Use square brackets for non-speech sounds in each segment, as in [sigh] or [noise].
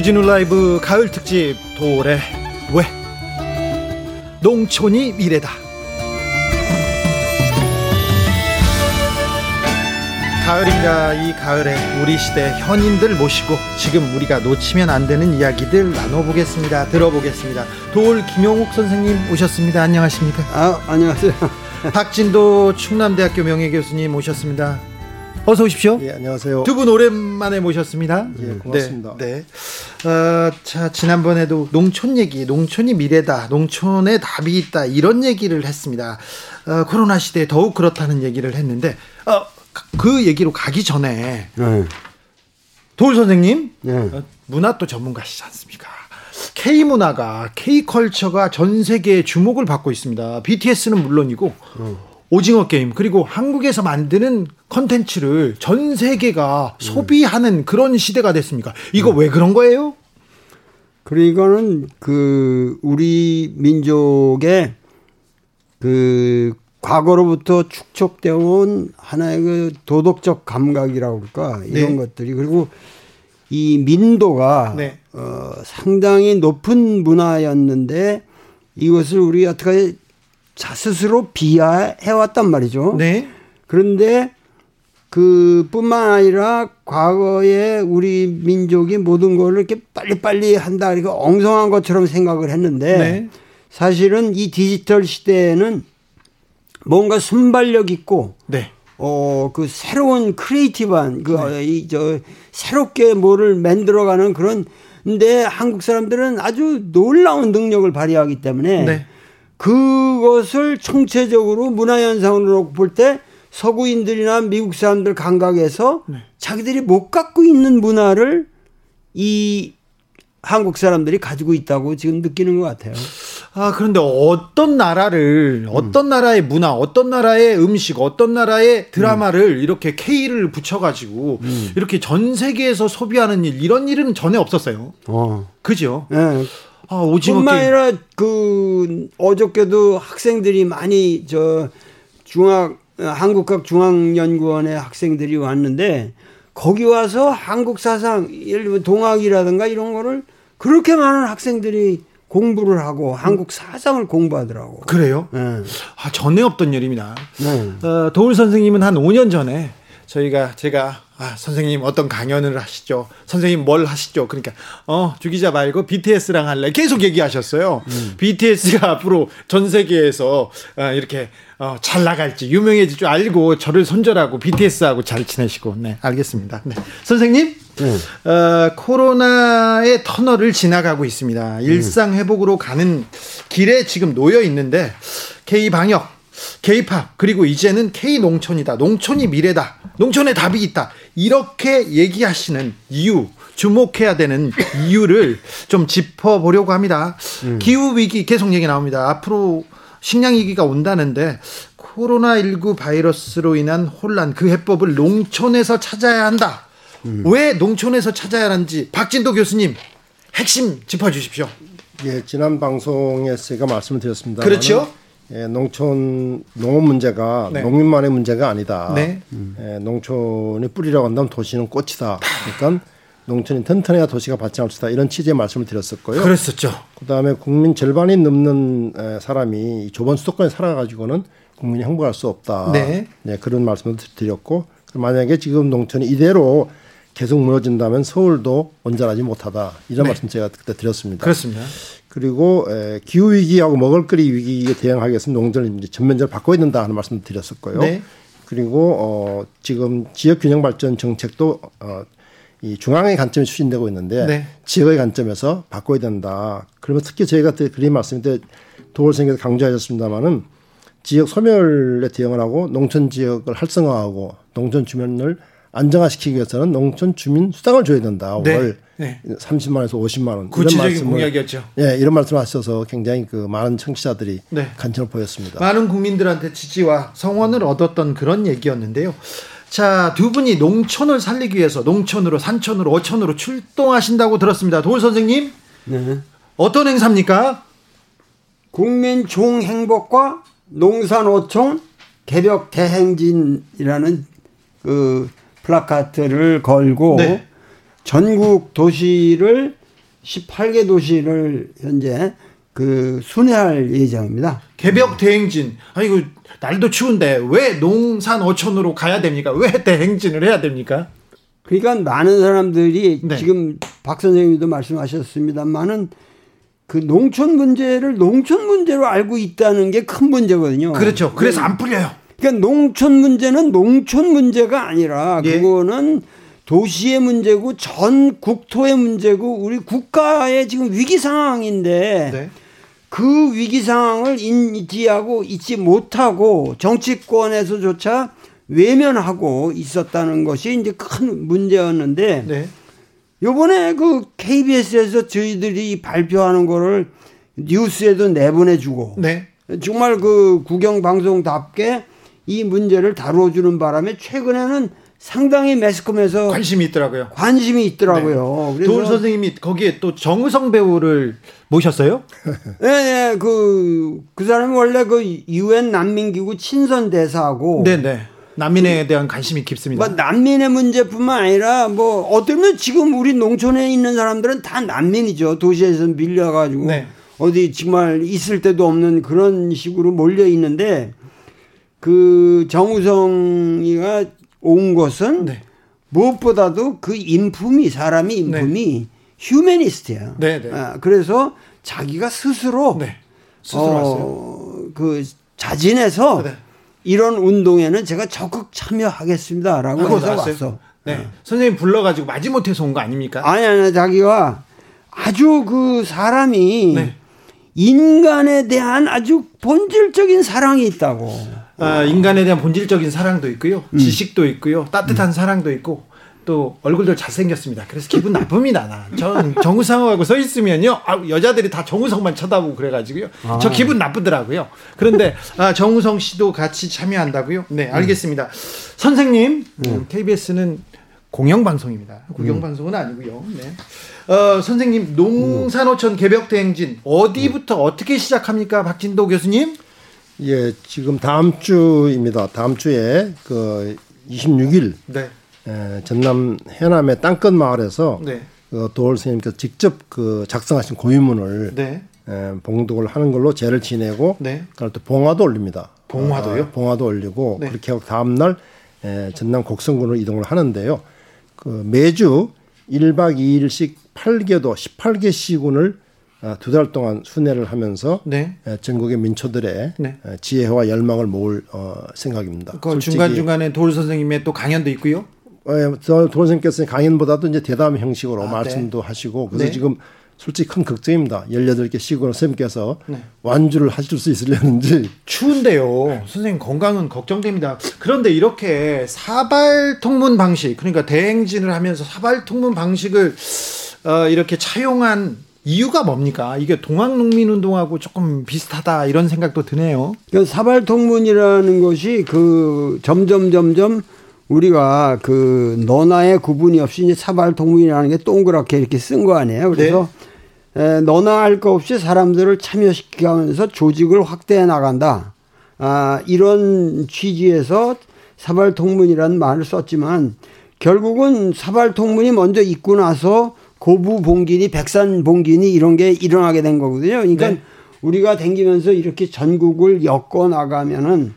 주진우 라이브 가을 특집 도래 왜 농촌이 미래다 가을입니다. 이 가을에 우리 시대 현인들 모시고 지금 우리가 놓치면 안 되는 이야기들 나눠보겠습니다. 들어보겠습니다. 도올 김용욱 선생님 오셨습니다. 안녕하십니까? 아, 안녕하세요. 박진도 충남대학교 명예교수님 오셨습니다. 어서 오십시오. 예, 안녕하세요. 두 분 오랜만에 모셨습니다. 예, 고맙습니다. 네. 네. 어, 자, 지난번에도 농촌 얘기, 농촌이 미래다, 농촌에 답이 있다, 이런 얘기를 했습니다. 어, 코로나 시대에 더욱 그렇다는 얘기를 했는데, 어, 그 얘기로 가기 전에, 네. 도울 선생님, 네. 어, 문화 또 전문가시지 않습니까? K 문화가 K 컬처가 전 세계에 주목을 받고 있습니다. BTS는 물론이고 어. 오징어 게임 그리고 한국에서 만드는 컨텐츠를 전 세계가 음. 소비하는 그런 시대가 됐습니까? 이거 음. 왜 그런 거예요? 그리고 이거는 그 우리 민족의 그 과거로부터 축적되어 온 하나의 그 도덕적 감각이라고 할까 이런 네. 것들이 그리고 이 민도가 네. 어, 상당히 높은 문화였는데 이것을 우리 어떻게 자 스스로 비하해왔단 말이죠. 네. 그런데 그뿐만 아니라 과거에 우리 민족이 모든 걸 이렇게 빨리빨리 한다 그러니까 엉성한 것처럼 생각을 했는데 네. 사실은 이 디지털 시대에는 뭔가 순발력 있고 네. 어그 새로운 creative한 그이저 네. 새롭게 뭐를 만들어가는 그런 근데 한국 사람들은 아주 놀라운 능력을 발휘하기 때문에 네. 그것을 총체적으로 문화현상으로 볼 때 서구인들이나 미국 사람들 감각에서 네. 자기들이 못 갖고 있는 문화를 이 한국 사람들이 가지고 있다고 지금 느끼는 것 같아요. 아, 그런데 어떤 나라를, 어떤 음. 나라의 문화, 어떤 나라의 음식, 어떤 나라의 드라마를 음. 이렇게 K를 붙여가지고 음. 이렇게 전 세계에서 소비하는 일, 이런 일은 전에 없었어요. 어. 그죠? 네. 아, 오징어 뿐만 아니라 그 어저께도 학생들이 많이 저 중학 한국학 중앙연구원의 학생들이 왔는데 거기 와서 한국 사상 예를 들면 동학이라든가 이런 거를 그렇게 많은 학생들이 공부를 하고 한국 사상을 공부하더라고. 그래요? 네. 아, 전에 없던 일입니다. 네. 어, 도울 선생님은 한 5년 전에 저희가 제가 아, 선생님 어떤 강연을 하시죠? 선생님 뭘 하시죠? 그러니까 어, 주기자 말고 BTS랑 할래. 계속 얘기하셨어요. 음. BTS가 [laughs] 앞으로 전 세계에서 어, 이렇게 어, 잘 나갈지 유명해질 줄 알고 저를 손절하고 BTS하고 잘 지내시고 네, 알겠습니다. 네. 선생님 네. 어, 코로나의 터널을 지나가고 있습니다. 일상 회복으로 가는 길에 지금 놓여 있는데 K 방역 K-팝 그리고 이제는 K-농촌이다. 농촌이 미래다. 농촌에 답이 있다. 이렇게 얘기하시는 이유 주목해야 되는 [laughs] 이유를 좀 짚어보려고 합니다. 음. 기후 위기 계속 얘기 나옵니다. 앞으로 식량 위기가 온다는데 코로나19 바이러스로 인한 혼란 그 해법을 농촌에서 찾아야 한다. 음. 왜 농촌에서 찾아야 하는지 박진도 교수님 핵심 짚어 주십시오. 예, 지난 방송에서 제가 말씀을 드렸습니다. 그렇죠. 예, 농촌 농업 문제가 네. 농민만의 문제가 아니다. 네. 예, 농촌이 뿌리라고 한다면 도시는 꽃이다. 그러니까 농촌이 튼튼해야 도시가 발전할 수 있다. 이런 취지의 말씀을 드렸었고요. 그랬었죠. 그다음에 국민 절반이 넘는 사람이 좁은 수도권에 살아가지고는 국민이 행복할 수 없다. 네. 네 그런 말씀을 드렸고 만약에 지금 농촌이 이대로 계속 무너진다면 서울도 온전하지 못하다. 이런 네. 말씀 제가 그때 드렸습니다. 그렇습니다. 그리고 에, 기후 위기하고 먹을거리 위기에 대응하기 위해서 농전을 이제 전면적으로 바꿔야 된다 하는 말씀을 드렸었고요. 네. 그리고 어, 지금 지역 균형 발전 정책도 어, 이 중앙의 관점이 추진되고 있는데 네. 지역의 관점에서 바꿔야 된다. 그러면 특히 저희가 그림 말씀때 드 도올생에서 강조하셨습니다마는 지역 소멸에 대응을 하고 농촌 지역을 활성화하고 농촌 주민을 안정화시키기 위해서는 농촌 주민 수당을 줘야 된다. 네. 월 네. 30만 원에서 50만 원. 구체적인 공약이었죠. 예, 이런 말씀을 하셔서 굉장히 그 많은 청취자들이 네. 관심을 보였습니다. 많은 국민들한테 지지와 성원을 얻었던 그런 얘기였는데요. 자, 두 분이 농촌을 살리기 위해서 농촌으로 산촌으로 어촌으로 출동하신다고 들었습니다. 도울 선생님. 네. 어떤 행사입니까? 국민 종행복과 농산어촌 개벽 대행진이라는 그 플라카트를 걸고 네. 전국 도시를 18개 도시를 현재 그 순회할 예정입니다. 개벽 대행진. 아이고 날도 추운데 왜 농산 어촌으로 가야 됩니까? 왜 대행진을 해야 됩니까? 그러니까 많은 사람들이 네. 지금 박 선생님도 말씀하셨습니다만은 그 농촌 문제를 농촌 문제로 알고 있다는 게 큰 문제거든요. 그렇죠. 그래서 안 풀려요. 그러니까 농촌 문제는 농촌 문제가 아니라 예. 그거는 도시의 문제고 전 국토의 문제고 우리 국가의 지금 위기 상황인데 네. 그 위기 상황을 인지하고 잊지 못하고 정치권에서조차 외면하고 있었다는 것이 이제 큰 문제였는데 네. 요번에 그 KBS에서 저희들이 발표하는 거를 뉴스에도 내보내주고 네. 정말 그 국영 방송답게 이 문제를 다뤄주는 바람에 최근에는 상당히 매스컴에서 관심이 있더라고요. 관심이 있더라고요. 네. 도울 선생님이 거기에 또 정우성 배우를 모셨어요? [laughs] 네, 네, 그, 그 사람이 원래 그 유엔 난민기구 친선 대사하고. 네네. 네. 난민에 대한 관심이 깊습니다. 뭐 난민의 문제뿐만 아니라 뭐 어쩌면 지금 우리 농촌에 있는 사람들은 다 난민이죠. 도시에서 밀려가지고 네. 어디 정말 있을 데도 없는 그런 식으로 몰려 있는데 그 정우성이가 온 것은 네. 무엇보다도 그 인품이 사람이 인품이 네. 휴메니스트야. 네, 네. 아, 그래서 자기가 스스로 네. 스스로 어, 왔어요. 그 자진해서 네. 이런 운동에는 제가 적극 참여하겠습니다라고 해서 왔어. 네. 네. 선생님 불러가지고 마지못해서 온 거 아닙니까? 아니 아니 자기가 아주 그 사람이 네. 인간에 대한 아주 본질적인 사랑이 있다고. 아, 인간에 대한 본질적인 사랑도 있고요. 음. 지식도 있고요. 따뜻한 음. 사랑도 있고 또 얼굴도 잘생겼습니다. 그래서 기분 나쁩니다. 나. 전 정우성하고 서 있으면요. 아, 여자들이 다 정우성만 쳐다보고 그래가지고요. 아. 저 기분 나쁘더라고요. 그런데 아, 정우성 씨도 같이 참여한다고요? 네, 알겠습니다. 음. 선생님, 음. KBS는 공영방송입니다. 국영방송은 아니고요. 네. 어, 선생님, 농산어촌 개벽대행진 어디부터 음. 어떻게 시작합니까? 박진도 교수님? 예, 지금 다음 주입니다. 다음 주에 그 26일 네. 에, 전남 해남의 땅끝 마을에서 네. 그 도월 선생님께서 직접 그 작성하신 고유문을 네. 에, 봉독을 하는 걸로 제를 지내고 네. 그날 또 봉화도 올립니다. 봉화도요? 어, 봉화도 올리고 네. 그렇게 하고 다음 날 에, 전남 곡성군으로 이동을 하는데요. 그 매주 1박 2일씩 8개도 18개 시군을 아, 두 달 동안 순회를 하면서 네. 전국의 민초들의 네. 지혜와 열망을 모을 어, 생각입니다. 그 중간 중간에 돌 선생님의 또 강연도 있고요. 예, 도선생께서 강연보다도 이제 대담 형식으로 아, 네. 말씀도 네. 하시고 그래서 네. 지금 솔직히 큰 걱정입니다. 18개 시골 선생님께서 네. 완주를 하실 수 있으려는지. 추운데요. 선생님 건강은 걱정됩니다. 그런데 이렇게 사발 통문 방식, 그러니까 대행진을 하면서 사발 통문 방식을 어, 이렇게 차용한 이유가 뭡니까? 이게 동학농민운동하고 조금 비슷하다 이런 생각도 드네요. 그러니까 사발 통문이라는 것이 그 점점 점점 우리가 그 너나의 구분이 없이 이제 사발 통문이라는 게 동그랗게 이렇게 쓴 거 아니에요. 그래서 네. 에, 너나 할 거 없이 사람들을 참여시키면서 조직을 확대해 나간다. 아, 이런 취지에서 사발 통문이라는 말을 썼지만 결국은 사발 통문이 먼저 있고 나서 고부 봉기니 백산 봉기니 이런 게 일어나게 된 거거든요. 그러니까 네. 우리가 댕기면서 이렇게 전국을 엮어 나가면은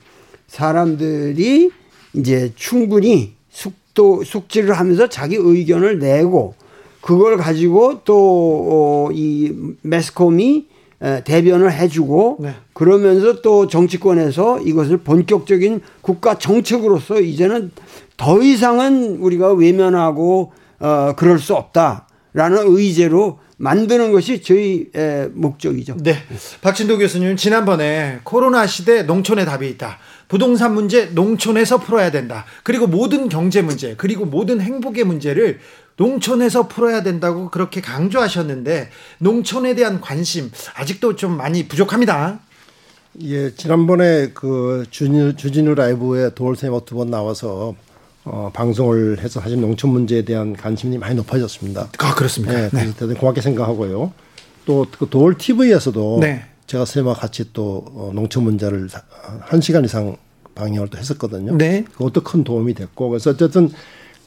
사람들이 이제 충분히 숙도 숙지를 하면서 자기 의견을 내고 그걸 가지고 또이 어, 매스컴이 대변을 해주고 네. 그러면서 또 정치권에서 이것을 본격적인 국가 정책으로서 이제는 더 이상은 우리가 외면하고 어 그럴 수 없다 라는 의제로 만드는 것이 저희 목적이죠. 네. 박진도 교수님 지난번에 코로나 시대 농촌의 답이 있다. 부동산 문제 농촌에서 풀어야 된다. 그리고 모든 경제 문제, 그리고 모든 행복의 문제를 농촌에서 풀어야 된다고 그렇게 강조하셨는데 농촌에 대한 관심 아직도 좀 많이 부족합니다. 예, 지난번에 그 주진우, 주진우 라이브에 도올쌤 두번 나와서 어, 방송을 해서 사실 농촌 문제에 대한 관심이 많이 높아졌습니다. 아, 그렇습니까? 네, 그래서 네. 대단히 고맙게 생각하고요. 또 그 도올 TV에서도 네. 제가 쌤과 같이 또 어, 농촌 문제를 한 시간 이상 방영을 또 했었거든요. 네. 그것도 큰 도움이 됐고 그래서 어쨌든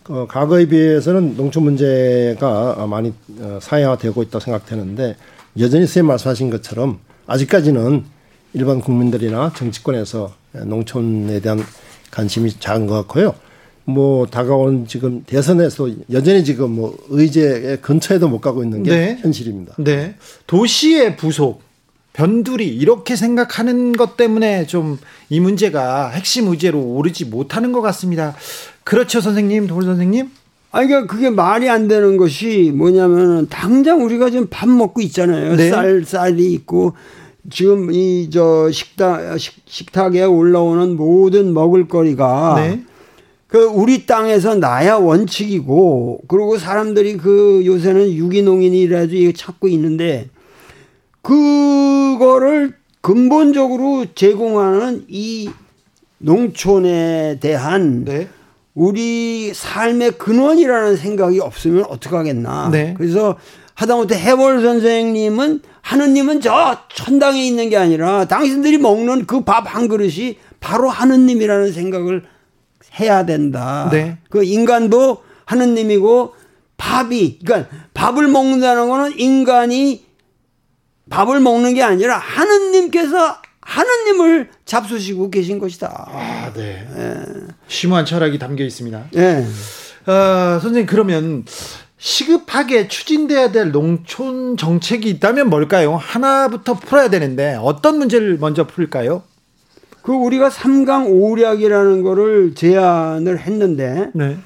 어, 과거에 비해서는 농촌 문제가 많이 어, 사회화되고 있다고 생각되는데 여전히 선생님 말씀하신 것처럼 아직까지는 일반 국민들이나 정치권에서 농촌에 대한 관심이 작은 것 같고요. 뭐 다가온 지금 대선에서 여전히 지금 뭐 의제 근처에도 못 가고 있는 게 네. 현실입니다. 네. 도시의 부속 변두리 이렇게 생각하는 것 때문에 좀 이 문제가 핵심 의제로 오르지 못하는 것 같습니다. 그렇죠, 선생님, 돌 선생님? 아니, 그러니까 그게 말이 안 되는 것이 뭐냐면 당장 우리가 지금 밥 먹고 있잖아요. 네. 쌀, 쌀이 있고 지금 이 저 식당, 식, 탁에 올라오는 모든 먹을거리가 네. 그 우리 땅에서 나야 원칙이고 그리고 사람들이 그 요새는 유기농인이라도 찾고 있는데 그거를 근본적으로 제공하는 이 농촌에 대한 네. 우리 삶의 근원이라는 생각이 없으면 어떡하겠나. 네. 그래서 하다못해 해월 선생님은 하느님은 저 천당에 있는 게 아니라 당신들이 먹는 그 밥 한 그릇이 바로 하느님이라는 생각을 해야 된다. 네. 그 인간도 하느님이고 밥이 그러니까 밥을 먹는다는 거는 인간이 밥을 먹는 게 아니라 하느님께서 하느님을 잡수시고 계신 것이다. 아, 네. 예. 심오한 철학이 담겨 있습니다. 예. 어, 선생님 그러면 시급하게 추진돼야 될 농촌 정책이 있다면 뭘까요? 하나부터 풀어야 되는데 어떤 문제를 먼저 풀까요? 그 우리가 삼강 오략이라는 거를 제안을 했는데 네.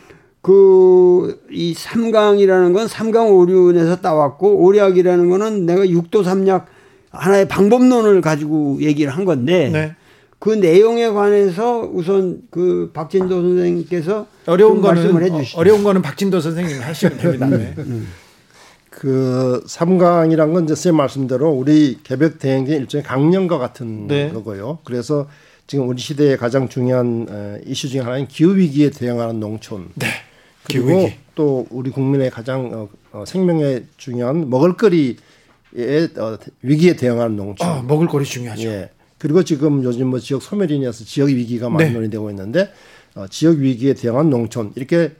그이 삼강이라는 건 삼강 오륜에서 따왔고 오략이라는 거는 내가 육도 삼약 하나의 방법론을 가지고 얘기를 한 건데 네. 그 내용에 관해서 우선 그 박진도 선생님께서 어려운 거는 말씀을 해주시죠. 어려운 거는 박진도 선생님 하시면 됩니다. 네. 음. 그 삼강이란 건 이제 쌤 말씀대로 우리 개벽 대행의 일종의 강령과 같은 네. 거고요. 그래서 지금 우리 시대의 가장 중요한 이슈 중에 하나인 기후 위기에 대응하는 농촌. 네. 그리고 또 우리 국민의 가장 어, 어, 생명에 중요한 먹을거리의 어, 위기에 대응하는 농촌. 아, 먹을거리 중요하죠. 예. 그리고 지금 요즘 뭐 지역 소멸 인해서 지역 위기가 많이 네. 논의되고 있는데 어, 지역 위기에 대응한 농촌 이렇게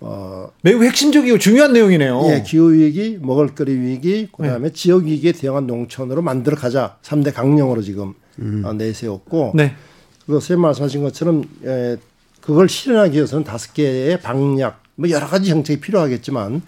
어 매우 핵심적이고 중요한 내용이네요. 예, 기후 위기, 먹을거리 위기, 그다음에 네. 지역 위기에 대응한 농촌으로 만들어 가자. 3대 강령으로 지금 음. 어, 내세웠고 네. 그거 쌤 말씀하신 것처럼 예, 그걸 실현하기 위해서는 다섯 개의 방약 뭐 여러 가지 정책이 필요하겠지만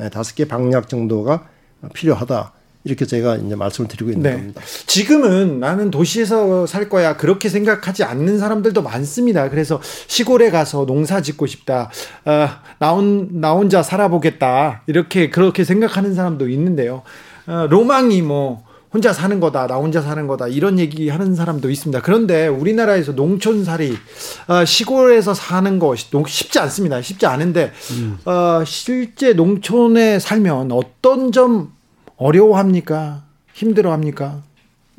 예, 다섯 개 방약 정도가 필요하다. 이렇게 제가 이제 말씀을 드리고 있는 네. 겁니다. 지금은 나는 도시에서 살 거야 그렇게 생각하지 않는 사람들도 많습니다. 그래서 시골에 가서 농사 짓고 싶다. 어, 나, 혼, 나 혼자 살아보겠다. 이렇게 그렇게 생각하는 사람도 있는데요. 어, 로망이 뭐 혼자 사는 거다, 나 혼자 사는 거다, 이런 얘기 하는 사람도 있습니다. 그런데 우리나라에서 농촌살이, 어, 시골에서 사는 거 쉽지 않습니다. 쉽지 않은데, 음. 어, 실제 농촌에 살면 어떤 점 어려워합니까? 힘들어합니까?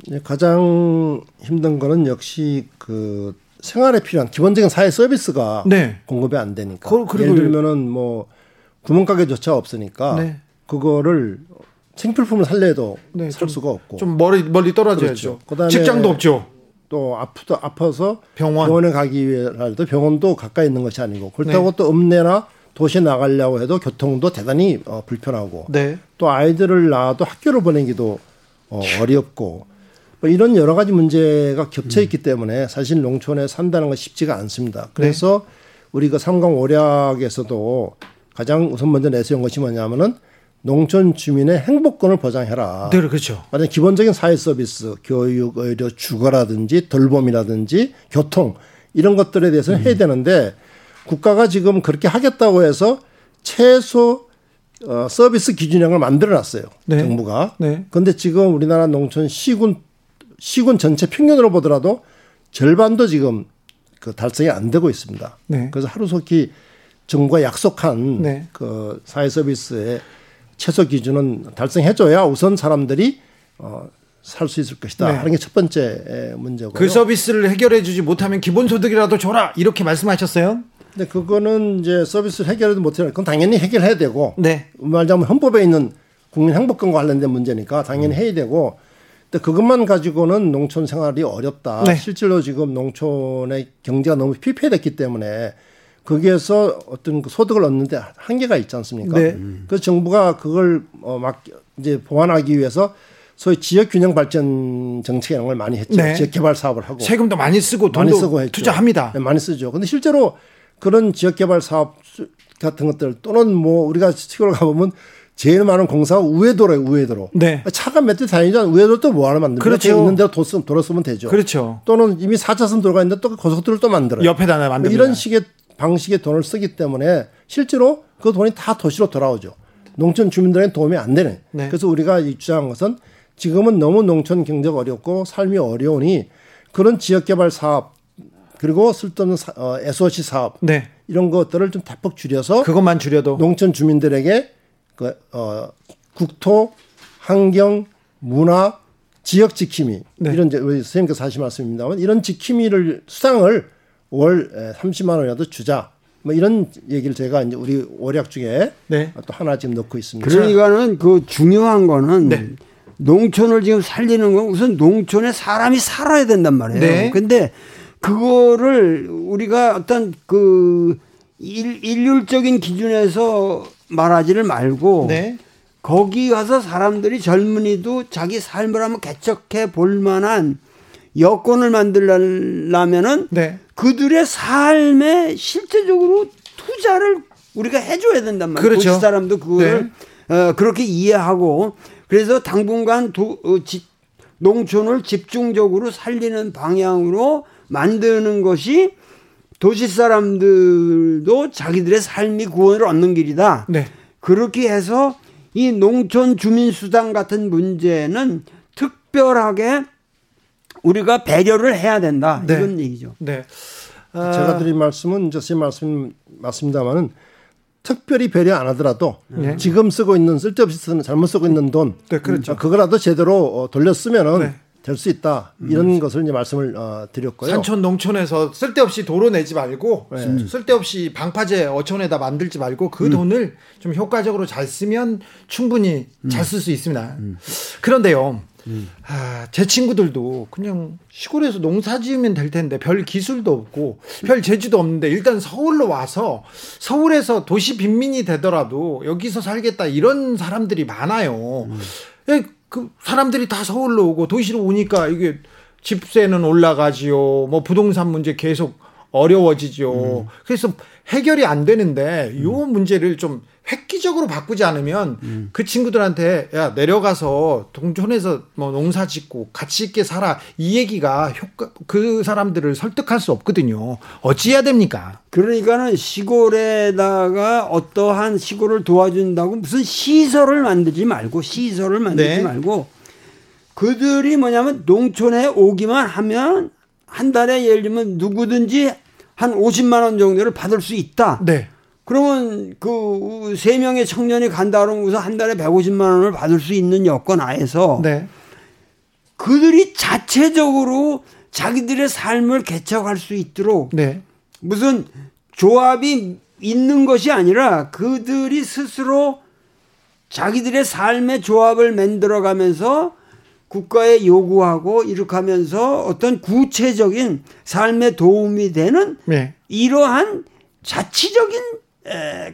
네, 가장 힘든 거는 역시 그 생활에 필요한 기본적인 사회 서비스가 네. 공급이 안 되니까. 그, 예를 들면은 뭐 구멍가게조차 없으니까 네. 그거를 생필품을 살려도 네, 살 수가 없고 좀 멀리 멀리 떨어져야죠. 그렇죠. 직장도 없죠. 또 아프다 아파서 병원. 병원 에 가기 위해라도 병원도 가까이 있는 것이 아니고 그렇다고 네. 또 읍내나 도시에 나가려고 해도 교통도 대단히 어, 불편하고 네. 또 아이들을 낳아도 학교를 보내기도 어, 어렵고 뭐 이런 여러 가지 문제가 겹쳐 있기 음. 때문에 사실 농촌에 산다는 건 쉽지가 않습니다. 그래서 네. 우리 그 삼강 오략에서도 가장 우선 먼저 내세운 것이 뭐냐면은 농촌 주민의 행복권을 보장해라. 네, 그렇죠. 만약 기본적인 사회 서비스, 교육, 의료, 주거라든지 돌봄이라든지 교통 이런 것들에 대해서는 음. 해야 되는데 국가가 지금 그렇게 하겠다고 해서 최소 어, 서비스 기준형을 만들어놨어요. 네. 정부가. 네. 그런데 지금 우리나라 농촌 시군 시군 전체 평균으로 보더라도 절반도 지금 그 달성이 안 되고 있습니다. 네. 그래서 하루속히 정부가 약속한 네. 그 사회 서비스의 최소 기준은 달성해줘야 우선 사람들이 어, 살 수 있을 것이다 네. 하는 게 첫 번째 문제고. 그 서비스를 해결해주지 못하면 기본소득이라도 줘라 이렇게 말씀하셨어요. 근데 그거는 이제 서비스를 해결해도 못해요. 그건 당연히 해결해야 되고. 네. 말하자면 헌법에 있는 국민 행복권과 관련된 문제니까 당연히 해야 되고. 근데 그것만 가지고는 농촌 생활이 어렵다. 네. 실제로 지금 농촌의 경제가 너무 피폐됐기 때문에 거기에서 어떤 그 소득을 얻는데 한계가 있지 않습니까? 네. 그래서 정부가 그걸 어 막 이제 보완하기 위해서 소위 지역 균형 발전 정책 이런 걸 많이 했죠. 네. 지역 개발 사업을 하고 세금도 많이 쓰고 돈도 많이 쓰고 했죠. 투자합니다. 네, 많이 쓰죠. 근데 실제로 그런 지역 개발 사업 같은 것들 또는 뭐 우리가 시골 가보면 제일 많은 공사가 우회도로예요, 우회도로. 네. 차가 몇 대 다니죠. 우회도로 또 뭐 하나 만들면 그렇죠. 있는 대로 도, 도로 쓰면 되죠. 그렇죠. 또는 이미 4차선 도로가 있는데 또 고속도로를 또 만들어요. 옆에다 하나 만들어 이런 식의 방식의 돈을 쓰기 때문에 실제로 그 돈이 다 도시로 돌아오죠. 농촌 주민들에게 도움이 안 되는. 네. 그래서 우리가 주장한 것은 지금은 너무 농촌 경제가 어렵고 삶이 어려우니 그런 지역 개발 사업 그리고 쓸데없는 사, 어, SOC 사업 네. 이런 것들을 좀 대폭 줄여서 그것만 줄여도 농촌 주민들에게 그, 어, 국토, 환경, 문화, 지역 지킴이 네. 이런 이제 선생님께서 하신 말씀입니다만 이런 지킴이를 수당을 월 30만 원이라도 주자. 뭐 이런 얘기를 제가 이제 우리 월약 중에 네. 또 하나 지금 넣고 있습니다. 그러니까는 그 중요한 거는 네. 농촌을 지금 살리는 건 우선 농촌에 사람이 살아야 된단 말이에요. 네. 근데 그거를 우리가 어떤 그 일, 일률적인 기준에서 말하지를 말고 네. 거기 가서 사람들이 젊은이도 자기 삶을 한번 개척해 볼 만한 여건을 만들려면은 네. 그들의 삶에 실제적으로 투자를 우리가 해줘야 된단 말이에요. 그렇죠. 도시 사람도 그거를 네. 어, 그렇게 이해하고 그래서 당분간 도, 어, 지, 농촌을 집중적으로 살리는 방향으로 만드는 것이 도시 사람들도 자기들의 삶이 구원을 얻는 길이다. 네. 그렇게 해서 이 농촌 주민 수당 같은 문제는 특별하게 우리가 배려를 해야 된다. 네. 이런 얘기죠. 네. 아. 제가 드린 말씀은 이제 제 말씀 맞습니다만은 특별히 배려 안 하더라도 네. 지금 쓰고 있는 쓸데없이 쓰는 잘못 쓰고 있는 돈 네, 그렇죠. 그거라도 제대로 어, 돌려 쓰면은 네. 될수 있다 이런 음. 것을 이제 말씀을 어, 드렸고요. 산촌 농촌에서 쓸데없이 도로 내지 말고 네. 쓸데없이 방파제 어촌에다 만들지 말고 그 음. 돈을 좀 효과적으로 잘 쓰면 충분히 음. 잘쓸 수 있습니다. 음. 그런데요. 음. 아, 제 친구들도 그냥 시골에서 농사 지으면 될 텐데 별 기술도 없고 별 재주도 없는데 일단 서울로 와서 서울에서 도시 빈민이 되더라도 여기서 살겠다 이런 사람들이 많아요. 음. 예, 그 사람들이 다 서울로 오고 도시로 오니까 이게 집세는 올라가지요. 뭐 부동산 문제 계속 어려워지죠. 음. 그래서 해결이 안 되는데 음. 요 문제를 좀 획기적으로 바꾸지 않으면 음. 그 친구들한테 야 내려가서 동촌에서 뭐 농사 짓고 같이 있게 살아 이 얘기가 효과 그 사람들을 설득할 수 없거든요. 어찌해야 됩니까? 그러니까는 시골에다가 어떠한 시골을 도와준다고 무슨 시설을 만들지 말고 시설을 만들지 네. 말고 그들이 뭐냐면 농촌에 오기만 하면 한 달에 예를 들면 누구든지 한 50만 원 정도를 받을 수 있다. 네. 그러면 그 세 명의 청년이 간다 그러면 한 달에 150만 원을 받을 수 있는 여건 하에서 네. 그들이 자체적으로 자기들의 삶을 개척할 수 있도록 네. 무슨 조합이 있는 것이 아니라 그들이 스스로 자기들의 삶의 조합을 만들어 가면서 국가에 요구하고 이렇게 하면서 어떤 구체적인 삶에 도움이 되는 네. 이러한 자치적인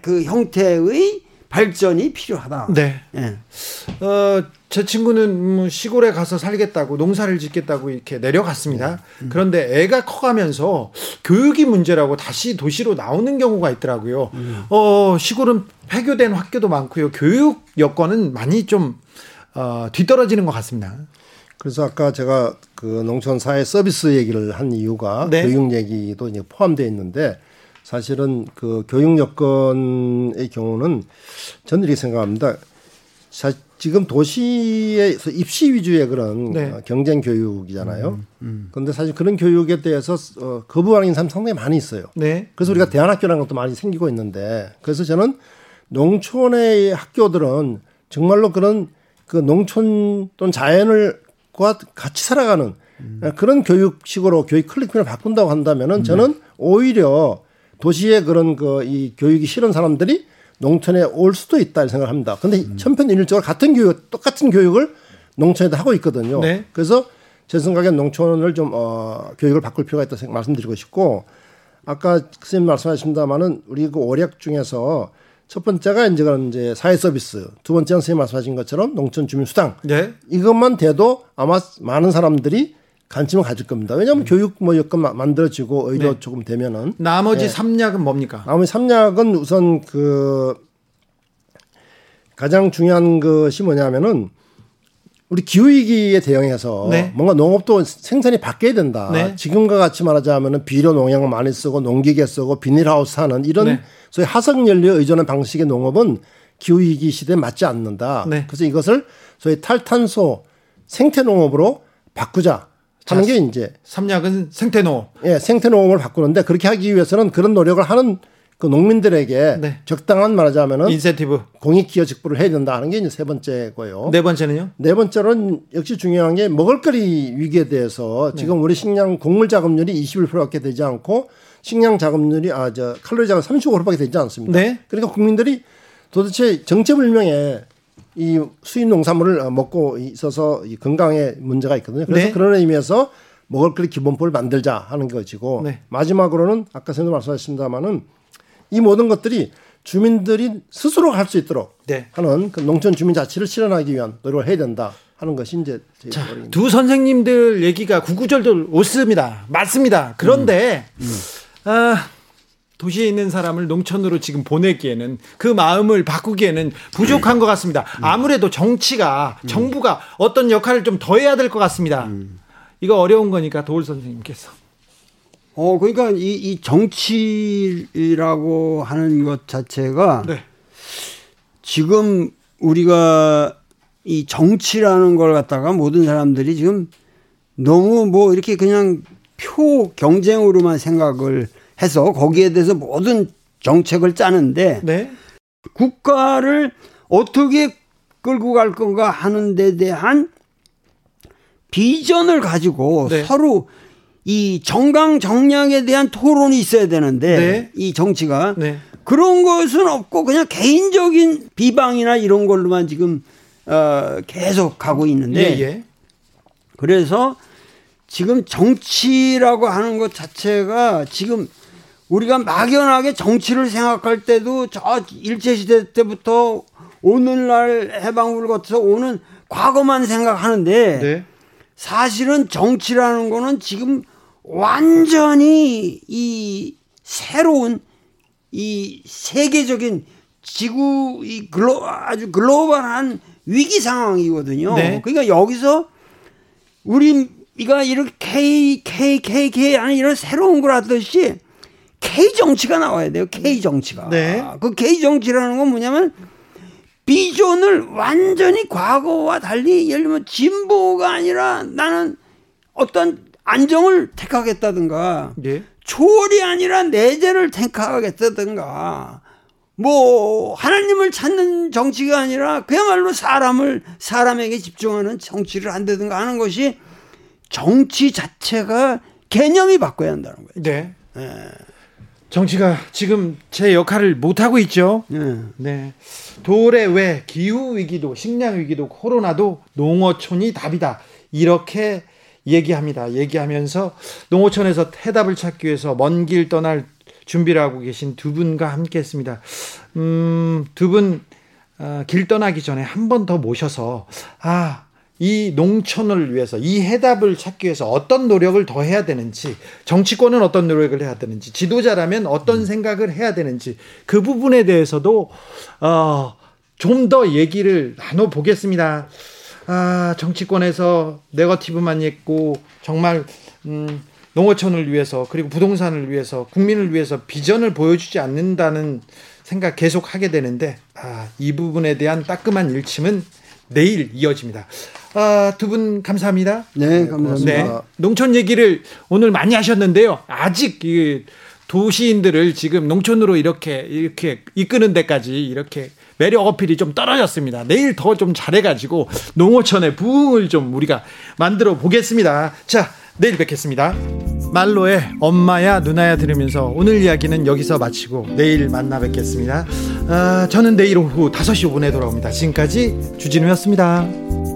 그 형태의 발전이 필요하다. 네. 예. 어, 제 친구는 뭐 시골에 가서 살겠다고 농사를 짓겠다고 이렇게 내려갔습니다. 음. 그런데 애가 커가면서 교육이 문제라고 다시 도시로 나오는 경우가 있더라고요. 음. 어, 시골은 폐교된 학교도 많고요. 교육 여건은 많이 좀 어, 뒤떨어지는 것 같습니다. 그래서 아까 제가 그 농촌 사회 서비스 얘기를 한 이유가 네. 교육 얘기도 이제 포함되어 있는데 사실은 그 교육 여건의 경우는 저는 이렇게 생각합니다. 사, 지금 도시에서 입시 위주의 그런 네. 어, 경쟁 교육이잖아요. 음, 음. 그런데 사실 그런 교육에 대해서 어, 거부하는 사람 상당히 많이 있어요. 네. 그래서 우리가 대안학교라는 것도 많이 생기고 있는데 그래서 저는 농촌의 학교들은 정말로 그런 그 농촌 또는 자연을과 같이 살아가는 음. 그런 교육식으로 교육 클리크를 바꾼다고 한다면은 음. 저는 오히려 도시의 그런 그 이 교육이 싫은 사람들이 농촌에 올 수도 있다 생각을 합니다. 근데 음. 천편일률적으로 같은 교육, 똑같은 교육을 농촌에도 하고 있거든요. 네. 그래서 제 생각엔 농촌을 좀, 어, 교육을 바꿀 필요가 있다 생각 말씀드리고 싶고 아까 선생님 말씀하셨습니다만은 우리 그 오략 중에서 첫 번째가 이제 그런 이제 사회 서비스, 두 번째는 선생님 말씀하신 것처럼 농촌 주민 수당. 네. 이것만 돼도 아마 많은 사람들이 관심을 가질 겁니다. 왜냐하면 음. 교육 뭐 여건 만들어지고 오히려 네. 조금 되면은 나머지 네. 삼약은 뭡니까? 나머지 삼약은 우선 그 가장 중요한 것이 뭐냐면은 우리 기후 위기에 대응해서 네. 뭔가 농업도 생산이 바뀌어야 된다. 네. 지금과 같이 말하자면은 비료 농약을 많이 쓰고 농기계 쓰고 비닐하우스 하는 이런 네. 소위 화석 연료 의존한 방식의 농업은 기후 위기 시대에 맞지 않는다. 네. 그래서 이것을 소위 탈탄소 생태 농업으로 바꾸자. 하는 게 이제 삼약은 생태농업. 예, 생태농업을 바꾸는데 그렇게 하기 위해서는 그런 노력을 하는 그 농민들에게 네. 적당한 말하자면은 인센티브 공익 기여 직부를 해야 된다 하는 게 이제 세 번째고요. 네 번째는요? 네 번째로는 역시 중요한 게 먹을거리 위기에 대해서 네. 지금 우리 식량 곡물 자급률이 21%밖에 되지 않고 식량 자급률이 아 저 칼로리 자급 35%밖에 되지 않습니다. 네. 그러니까 국민들이 도대체 정체불명의 이 수입 농산물을 먹고 있어서 이 건강에 문제가 있거든요. 그래서 네. 그런 의미에서 먹을 거리 기본법을 만들자 하는 것이고 네. 마지막으로는 아까 선생님 말씀하셨습니다마는 이 모든 것들이 주민들이 스스로 할수 있도록 네. 하는 그 농촌 주민 자치를 실현하기 위한 노력을 해야 된다 하는 것이 이제 자, 두 선생님들 얘기가 구구절절 옳습니다. 맞습니다. 그런데 음. 음. 아, 도시에 있는 사람을 농촌으로 지금 보내기에는 그 마음을 바꾸기에는 부족한 것 같습니다. 아무래도 정치가 정부가 어떤 역할을 좀 더 해야 될 것 같습니다. 이거 어려운 거니까 도울 선생님께서. 어 그러니까 이, 이 정치라고 하는 것 자체가 네. 지금 우리가 이 정치라는 걸 갖다가 모든 사람들이 지금 너무 뭐 이렇게 그냥 표 경쟁으로만 생각을 해서 거기에 대해서 모든 정책을 짜는데 네. 국가를 어떻게 끌고 갈 건가 하는 데 대한 비전을 가지고 네. 서로 이 정강 정량에 대한 토론이 있어야 되는데 네. 이 정치가 네. 그런 것은 없고 그냥 개인적인 비방이나 이런 걸로만 지금 어 계속 가고 있는데 예, 예. 그래서 지금 정치라고 하는 것 자체가 지금 우리가 막연하게 정치를 생각할 때도 저 일제시대 때부터 오늘날 해방을 거쳐서 오는 과거만 생각하는데 네. 사실은 정치라는 거는 지금 완전히 이 새로운 이 세계적인 지구 이 글로 아주 글로벌한 위기 상황이거든요. 네. 그러니까 여기서 우리가 이렇게 K K K K 하는 이런 새로운 걸 하듯이 K 정치가 나와야 돼요. K 정치가. 네. 그 K 정치라는 건 뭐냐면 비전을 완전히 과거와 달리 예를 들면 진보가 아니라 나는 어떤 안정을 택하겠다든가 네. 초월이 아니라 내재를 택하겠다든가 뭐 하나님을 찾는 정치가 아니라 그야말로 사람을 사람에게 집중하는 정치를 한다든가 하는 것이 정치 자체가 개념이 바꿔야 한다는 거예요. 네. 네. 정치가 지금 제 역할을 못 하고 있죠. 네. 네. 도래 왜 기후 위기도 식량 위기도 코로나도 농어촌이 답이다. 이렇게 얘기합니다. 얘기하면서 농어촌에서 해답을 찾기 위해서 먼 길 떠날 준비를 하고 계신 두 분과 함께 했습니다. 음, 두 분 어, 길 떠나기 전에 한 번 더 모셔서 아, 이 농촌을 위해서 이 해답을 찾기 위해서 어떤 노력을 더 해야 되는지 정치권은 어떤 노력을 해야 되는지 지도자라면 어떤 음. 생각을 해야 되는지 그 부분에 대해서도 어, 좀 더 얘기를 나눠 보겠습니다. 아, 정치권에서 네거티브만 있고 정말 음, 농어촌을 위해서 그리고 부동산을 위해서 국민을 위해서 비전을 보여주지 않는다는 생각 계속 하게 되는데 아, 이 부분에 대한 따끔한 일침은 내일 이어집니다. 아, 두 분 감사합니다. 네, 감사합니다. 네, 농촌 얘기를 오늘 많이 하셨는데요. 아직 이 도시인들을 지금 농촌으로 이렇게 이렇게 이끄는 데까지 이렇게 매력 어필이 좀 떨어졌습니다. 내일 더 좀 잘해가지고 농어촌의 부흥을 좀 우리가 만들어 보겠습니다. 자, 내일 뵙겠습니다. 말로의 엄마야 누나야 들으면서 오늘 이야기는 여기서 마치고 내일 만나 뵙겠습니다. 아, 저는 내일 오후 5시 5분에 돌아옵니다. 지금까지 주진우였습니다.